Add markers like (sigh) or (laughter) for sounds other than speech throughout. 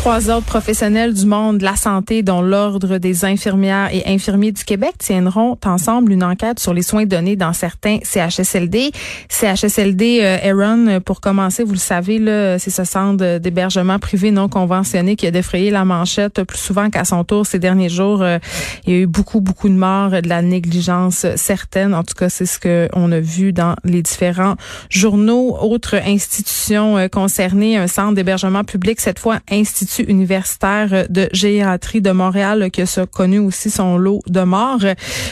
Trois autres professionnels du monde de la santé, dont l'Ordre des infirmières et infirmiers du Québec, tiendront ensemble une enquête sur les soins donnés dans certains CHSLD. CHSLD euh, Aaron, pour commencer, vous le savez, c'est ce centre d'hébergement privé non conventionné qui a défrayé la manchette plus souvent qu'à son tour ces derniers jours. Euh, il y a eu beaucoup, beaucoup de morts, de la négligence certaine. En tout cas, c'est ce qu'on a vu dans les différents journaux. Autre institution euh, concernée, un centre d'hébergement public, cette fois universitaire de gériatrie de Montréal qui a connu aussi son lot de morts.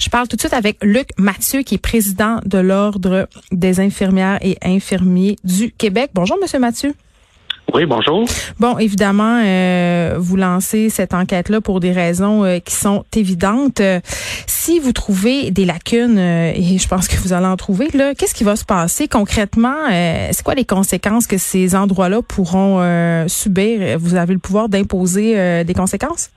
Je parle tout de suite avec Luc Mathieu qui est président de l'Ordre des infirmières et infirmiers du Québec. Bonjour Monsieur Mathieu. Oui, bonjour. Bon, évidemment, euh, vous lancez cette enquête-là pour des raisons euh, qui sont évidentes. si vous trouvez des lacunes, euh, et je pense que vous allez en trouver, là, qu'est-ce qui va se passer concrètement? c'est quoi les conséquences que ces endroits-là pourront subir? Vous avez le pouvoir d'imposer des conséquences?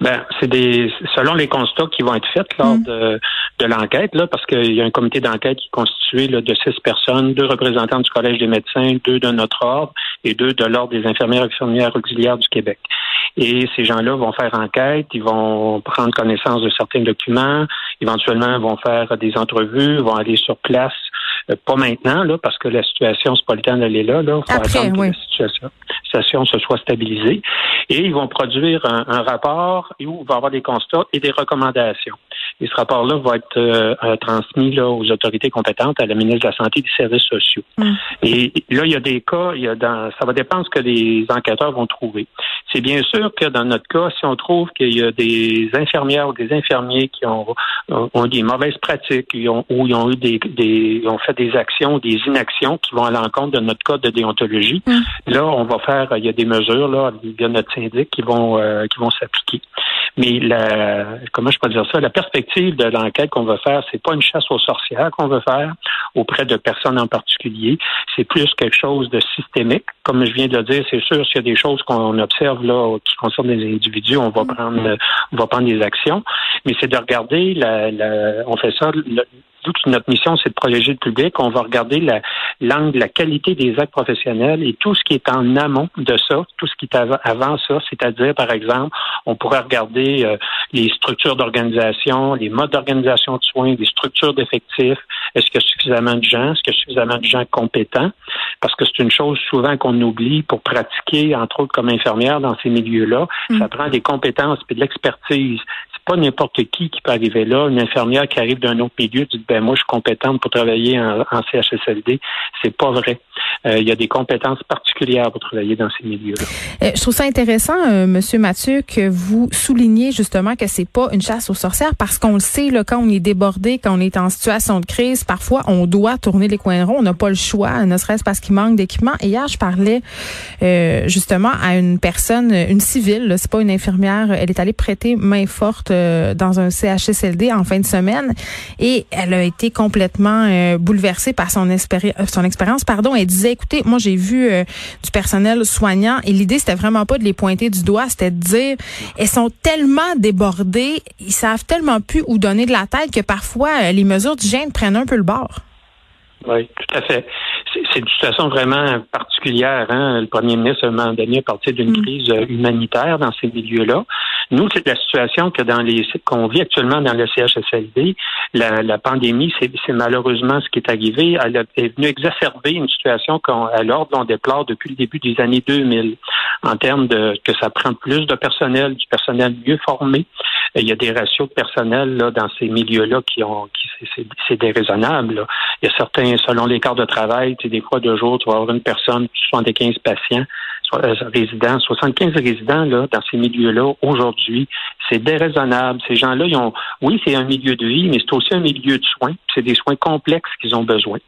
Ben, c'est des selon les constats qui vont être faits lors mm. de, de l'enquête, là, parce qu'il y a un comité d'enquête qui est constitué là, de six personnes, deux représentants du Collège des médecins, deux de notre ordre et deux de l'Ordre des infirmières et infirmières auxiliaires du Québec. Et ces gens-là vont faire enquête, ils vont prendre connaissance de certains documents, éventuellement vont faire des entrevues, vont aller sur place euh, pas maintenant, là, parce que la situation, c'est pas le temps d'aller là. là. Faut attendre que la situation, se soit stabilisée. Et ils vont produire un, un rapport où il va avoir des constats et des recommandations. Et ce rapport-là va être euh, euh, transmis là, aux autorités compétentes, à la ministre de la Santé et des Services sociaux. Mm. Et là, il y a des cas, il y a dans, ça va dépendre de ce que les enquêteurs vont trouver. C'est bien sûr que dans notre cas, si on trouve qu'il y a des infirmières ou des infirmiers qui ont, ont des mauvaises pratiques, ont, ou ils ont eu des, des ont fait des actions, des inactions qui vont à l'encontre de notre code de déontologie, mm. là, on va faire, il y a des mesures là, il y a notre syndic qui vont euh, qui vont s'appliquer. Mais la, comment je peux dire ça, la perspective de l'enquête qu'on va faire, c'est pas une chasse aux sorcières qu'on veut faire auprès de personnes en particulier. C'est plus quelque chose de systémique. Comme je viens de le dire, c'est sûr, s'il y a des choses qu'on observe là qui concernent des individus, on va prendre, on va prendre des actions. Mais c'est de regarder, la, la, on fait ça, toute notre mission, c'est de protéger le public. On va regarder la langue, la qualité des actes professionnels et tout ce qui est en amont de ça, tout ce qui est avant ça, c'est-à-dire, par exemple, on pourrait regarder euh, les structures d'organisation, les modes d'organisation de soins, les structures d'effectifs. Est-ce qu'il y a suffisamment de gens? Est-ce qu'il y a suffisamment de gens compétents? Parce que c'est une chose souvent qu'on oublie pour pratiquer, entre autres comme infirmière dans ces milieux-là. Mm. Ça prend des compétences et de l'expertise pas n'importe qui qui peut arriver là. Une infirmière qui arrive d'un autre milieu dit ben moi je suis compétente pour travailler en, CHSLD. C'est pas vrai. Euh, il y a des compétences particulières pour travailler dans ces milieux-là. Euh, je trouve ça intéressant, euh, Monsieur Mathieu, que vous soulignez justement que c'est pas une chasse aux sorcières parce qu'on le sait là, quand on est débordé, quand on est en situation de crise, parfois on doit tourner les coins ronds. On n'a pas le choix, ne serait-ce parce qu'il manque d'équipement. Hier, je parlais justement à une personne, une civile. C'est pas une infirmière. Elle est allée prêter main forte dans un CHSLD en fin de semaine et elle a été complètement bouleversée par son, son expérience. Pardon, elle disait écoutez, moi j'ai vu euh, du personnel soignant et l'idée c'était vraiment pas de les pointer du doigt, c'était de dire elles sont tellement débordées, ils savent tellement plus où donner de la tête que parfois euh, les mesures d'hygiène prennent un peu le bord. Oui, tout à fait. C'est une situation vraiment particulière. Hein? Le premier ministre, à un moment donné, parti d'une mm. crise euh, humanitaire dans ces milieux-là. Nous, c'est la situation que dans les qu'on vit actuellement dans le CHSLD. La, la pandémie, c'est malheureusement ce qui est arrivé. Elle est venue exacerber une situation qu'à l'ordre on déplore depuis le début des années 2000 en termes de que ça prend plus de personnel, du personnel mieux formé. Il y a des ratios de personnel là, dans ces milieux-là qui ont qui c'est déraisonnable. Il y a certains, selon les quarts de travail, tu des fois deux jours, tu vas avoir une personne, 75 patients, euh, résidents, 75 résidents là, dans ces milieux-là aujourd'hui. C'est déraisonnable. Ces gens-là, ils ont, oui, c'est un milieu de vie, mais c'est aussi un milieu de soins. C'est des soins complexes qu'ils ont besoin.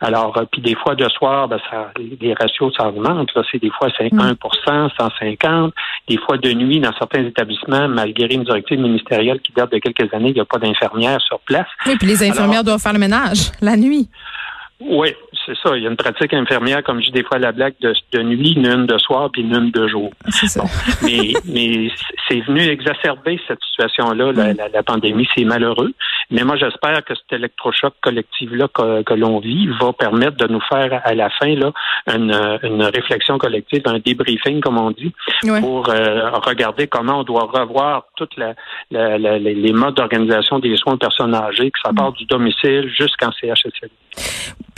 Alors, euh, puis des fois, de soir, ben, ça, les ratios, ça augmente. Là, c'est des fois 51% 150. Des fois, de nuit, dans certains établissements, malgré une directive ministérielle qui date de quelques années, il n'y a pas d'infirmières sur place. Oui, puis les infirmières doivent faire le ménage la nuit. Oui, c'est ça. Il y a une pratique infirmière, comme je dis des fois la blague, de, de nuit, une de soir, puis une de jour. C'est ça. mais mais c'est venu exacerber cette situation-là, la, la, la, pandémie. C'est malheureux. Mais moi, j'espère que cet électrochoc collectif-là que, que l'on vit va permettre de nous faire à la fin là une, une réflexion collective, un débriefing, comme on dit, Ouais. pour euh, regarder comment on doit revoir toutes la, la, la- les modes d'organisation des soins aux personnes âgées, que ça part du domicile jusqu'en CHSLD.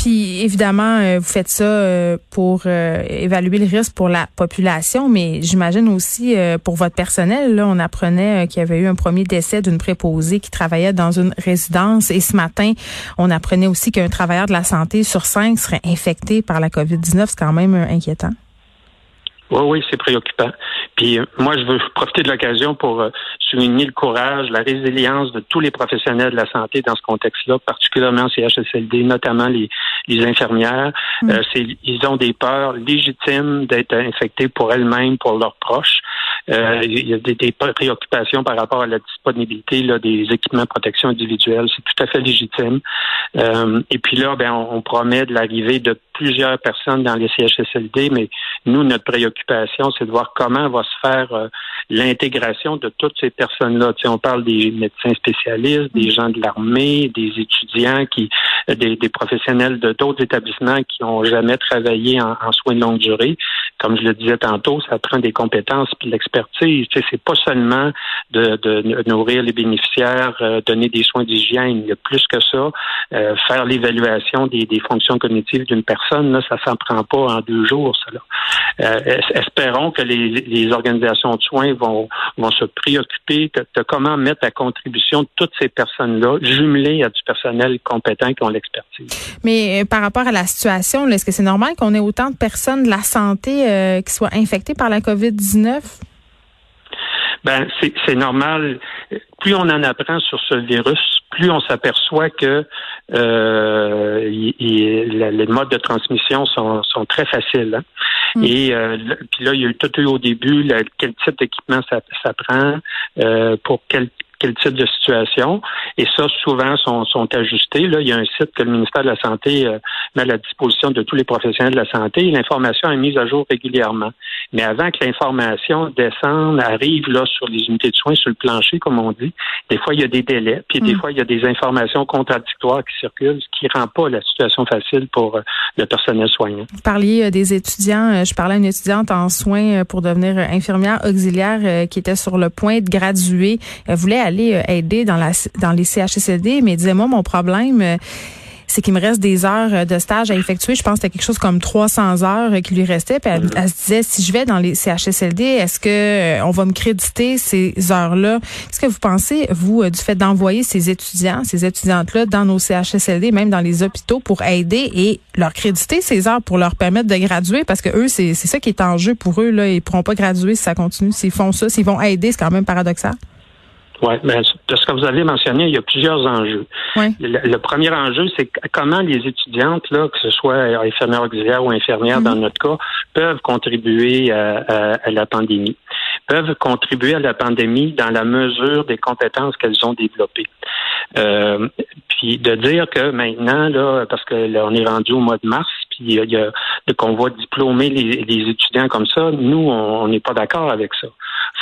Puis évidemment, euh, vous faites ça euh, pour euh, évaluer le risque pour la population, mais j'imagine aussi pour votre personnel. Là, on apprenait qu'il y avait eu un premier décès d'une préposée qui travaillait dans une résidence, et ce matin, on apprenait aussi qu'un travailleur de la santé sur cinq serait infecté par la COVID-19. C'est quand même inquiétant. Oui, oui, c'est préoccupant. Puis euh, moi, je veux profiter de l'occasion pour euh, souligner le courage, la résilience de tous les professionnels de la santé dans ce contexte-là, particulièrement CHSLD, notamment les, les infirmières. Mm. Euh, c'est, ils ont des peurs légitimes d'être infectés pour elles-mêmes, pour leurs proches. Euh, il y a des, préoccupations par rapport à la disponibilité là, des équipements de protection individuelle. C'est tout à fait légitime. Euh, et puis là, ben, on, promet de l'arrivée de plusieurs personnes dans les CHSLD, mais nous, notre préoccupation, c'est de voir comment va se faire euh, l'intégration de toutes ces personnes-là. Tu sais, on parle des médecins spécialistes, des gens de l'armée, des étudiants, qui, des, des professionnels de d'autres établissements qui n'ont jamais travaillé en, en soins de longue durée. Comme je le disais tantôt, ça prend des compétences puis de l'expertise. Tu c'est pas seulement de, nourrir les bénéficiaires, euh, donner des soins d'hygiène. Il y a plus que ça. Euh, faire l'évaluation des, fonctions cognitives d'une personne, là, ça s'en prend pas en deux jours, là. Euh, es- espérons que les, organisations de soins vont, se préoccuper de, de comment mettre à contribution toutes ces personnes-là, jumelées à du personnel compétent qui ont l'expertise. Mais par rapport à la situation, est-ce que c'est normal qu'on ait autant de personnes de la santé qui soient infectées par la COVID-19? Ben, c'est c'est normal. Plus on en apprend sur ce virus, plus on s'aperçoit que euh, la- les modes de transmission sont, sont très faciles. hein. Mm. Et euh, puis là, il y a eu tout eu au début là, quel type d'équipement ça, ça prend, euh, pour quel quel type de situation. Et ça, souvent, sont, sont ajustés. Là, il y a un site que le ministère de la Santé euh, met à la disposition de tous les professionnels de la santé. L'information est mise à jour régulièrement. Mais avant que l'information descende, arrive là sur les unités de soins, sur le plancher, comme on dit, des fois, il y a des délais. Puis des Mm. fois, il y a des informations contradictoires qui circulent, ce qui rend pas la situation facile pour euh, le personnel soignant. Vous parliez euh, des étudiants. Euh, Je parlais à une étudiante en soins pour devenir infirmière auxiliaire qui était sur le point de graduer. Elle voulait aller euh, aider dans, les CHSLD, mais disait, moi, mon problème... euh, c'est qu'il me reste des heures euh, de stage à effectuer. Je pense que c'était quelque chose comme 300 heures qui lui restait. Puis elle, se disait, si je vais dans les CHSLD, est-ce que on va me créditer ces heures-là? Qu'est-ce que vous pensez, vous, du fait d'envoyer ces étudiants, ces étudiantes-là dans nos CHSLD, même dans les hôpitaux, pour aider et leur créditer ces heures pour leur permettre de graduer? Parce que eux, c'est c'est ça qui est en jeu pour eux. Là. Ils pourront pas graduer si ça continue. S'ils font ça, s'ils vont aider, c'est quand même paradoxal. Oui, ben, de ce que vous avez mentionné, il y a plusieurs enjeux. Ouais. Le, le premier enjeu, c'est comment les étudiantes, là, que ce soit infirmières auxiliaires ou infirmières Mhm. dans notre cas, peuvent contribuer à, à- à la pandémie. Peuvent contribuer à la pandémie dans la mesure des compétences qu'elles ont développées. Euh, puis de dire que maintenant, là, parce que là, on est rendu au mois de mars, puis il y a qu'on va diplômer les, les étudiants comme ça, nous, on on n'est pas d'accord avec ça.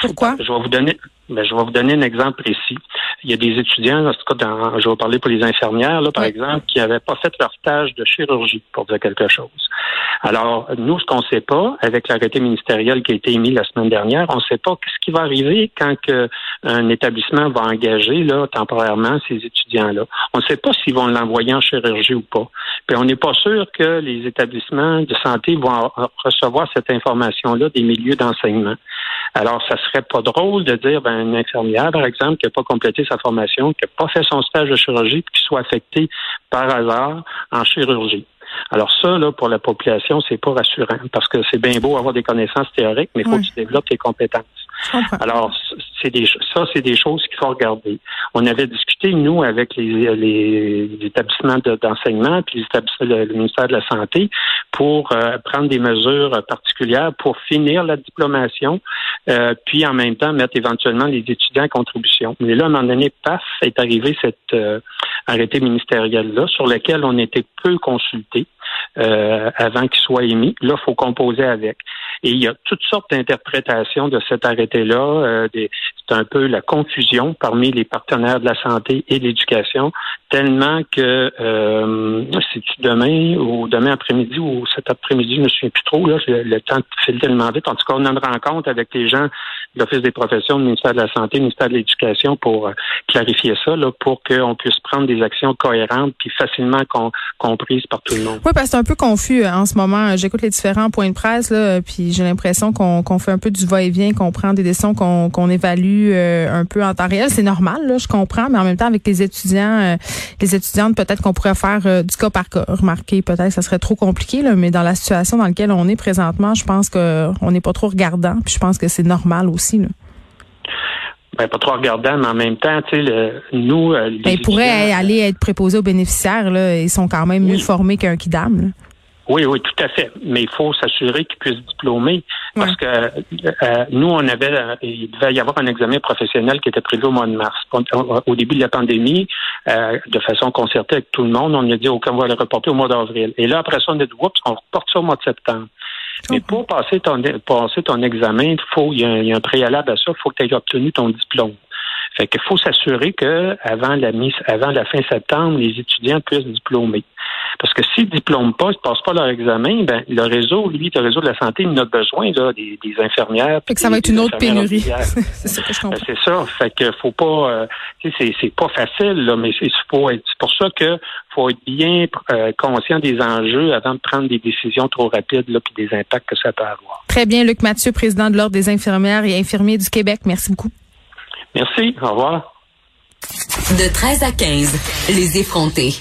Pourquoi? Je vais vous donner, ben, je vais vous donner un exemple précis. Il y a des étudiants, en tout cas, dans, je vais parler pour les infirmières, là, par Oui. exemple, qui n'avaient pas fait leur stage de chirurgie, pour dire quelque chose. Alors, nous, ce qu'on ne sait pas, avec l'arrêté ministériel qui a été émis la semaine dernière, on ne sait pas ce qui va arriver quand un établissement va engager là, temporairement ces étudiants-là. On ne sait pas s'ils vont l'envoyer en chirurgie ou pas. Puis on n'est pas sûr que les établissements de santé vont recevoir cette information-là des milieux d'enseignement. Alors, ça serait pas drôle de dire, ben, une infirmière, par exemple, qui n'a pas complété sa formation, qui n'a pas fait son stage de chirurgie, puis qui soit affectée par hasard en chirurgie. Alors ça, là, pour la population, c'est pas rassurant parce que c'est bien beau avoir des connaissances théoriques, mais il faut que tu développes tes compétences. Alors, c'est des ça, c'est des choses qu'il faut regarder. On avait discuté, nous, avec les, les établissements de- d'enseignement, puis les établissements, le, le ministère de la Santé, pour euh, prendre des mesures particulières pour finir la diplomation, euh, puis en même temps mettre éventuellement les étudiants en contribution. Mais là, à un moment donné, paf, est arrivé cette euh, arrêté ministériel-là, sur lequel on était peu consulté euh, avant qu'il soit émis. Là, il faut composer avec. Et il y a toutes sortes d'interprétations de cet arrêté-là. Euh, c'est un peu la confusion parmi les partenaires de la santé et l'éducation, tellement que euh, c'est demain ou demain après-midi ou cet après-midi, je me souviens plus trop, là, le temps file tellement vite. En tout cas, on a une rencontre avec les gens de l'Office des professions, du ministère de la Santé, du ministère de l'Éducation pour euh, clarifier ça, là, pour qu'on puisse prendre des actions cohérentes puis facilement comprises par tout le monde. Oui, parce que c'est un peu confus en ce moment. J'écoute les différents points de presse, là, puis j'ai l'impression qu'on fait un peu du va-et-vient, qu'on prend des décisions, qu'on évalue euh, un peu en temps réel. C'est normal, là, je comprends, mais en même temps, avec les étudiants, euh, les étudiantes, peut-être qu'on pourrait faire euh, du cas par cas. Remarquer, peut-être que ça serait trop compliqué, là, mais dans la situation dans laquelle on est présentement, je pense qu'on n'est pas trop regardant, puis je pense que c'est normal aussi. Là. Ben, pas trop regardant, mais en même temps, tu sais, nous, les ben, ils pourraient aller être préposés aux bénéficiaires. Là, ils sont quand même mieux formés qu'un kidam. Oui, oui, tout à fait. Mais il faut s'assurer qu'ils puissent diplômer. Parce que euh, nous, on avait, euh, il devait y avoir un examen professionnel qui était prévu au mois de mars. Au début de la pandémie, euh, de façon concertée avec tout le monde, on a dit, OK, on va le reporter au mois d'avril. Et là, après ça, on a dit, oups, on reporte ça au mois de septembre. Mais pour passer ton, passer ton examen, faut, il y, a un, il y a un préalable à ça, il faut que tu aies obtenu ton diplôme. Fait qu'il faut s'assurer que avant la mise, avant la fin septembre, les étudiants puissent diplômer. Parce que s'ils ne diplôment pas, ils ne passent pas leur examen, ben, le réseau, lui, le réseau de la santé, il a besoin là, des, infirmières. Fait que ça va être une autre pénurie. (laughs) c'est ça que je comprends. Ben, c'est ça. Fait que faut pas, euh, c'est, c'est pas facile, là, mais c'est, c'est pour ça que faut être bien euh, conscient des enjeux avant de prendre des décisions trop rapides, là, puis des impacts que ça peut avoir. Très bien, Luc Mathieu, président de l'Ordre des infirmières et infirmiers du Québec. Merci beaucoup. Merci. Au revoir. De 13 à 15, les effrontés.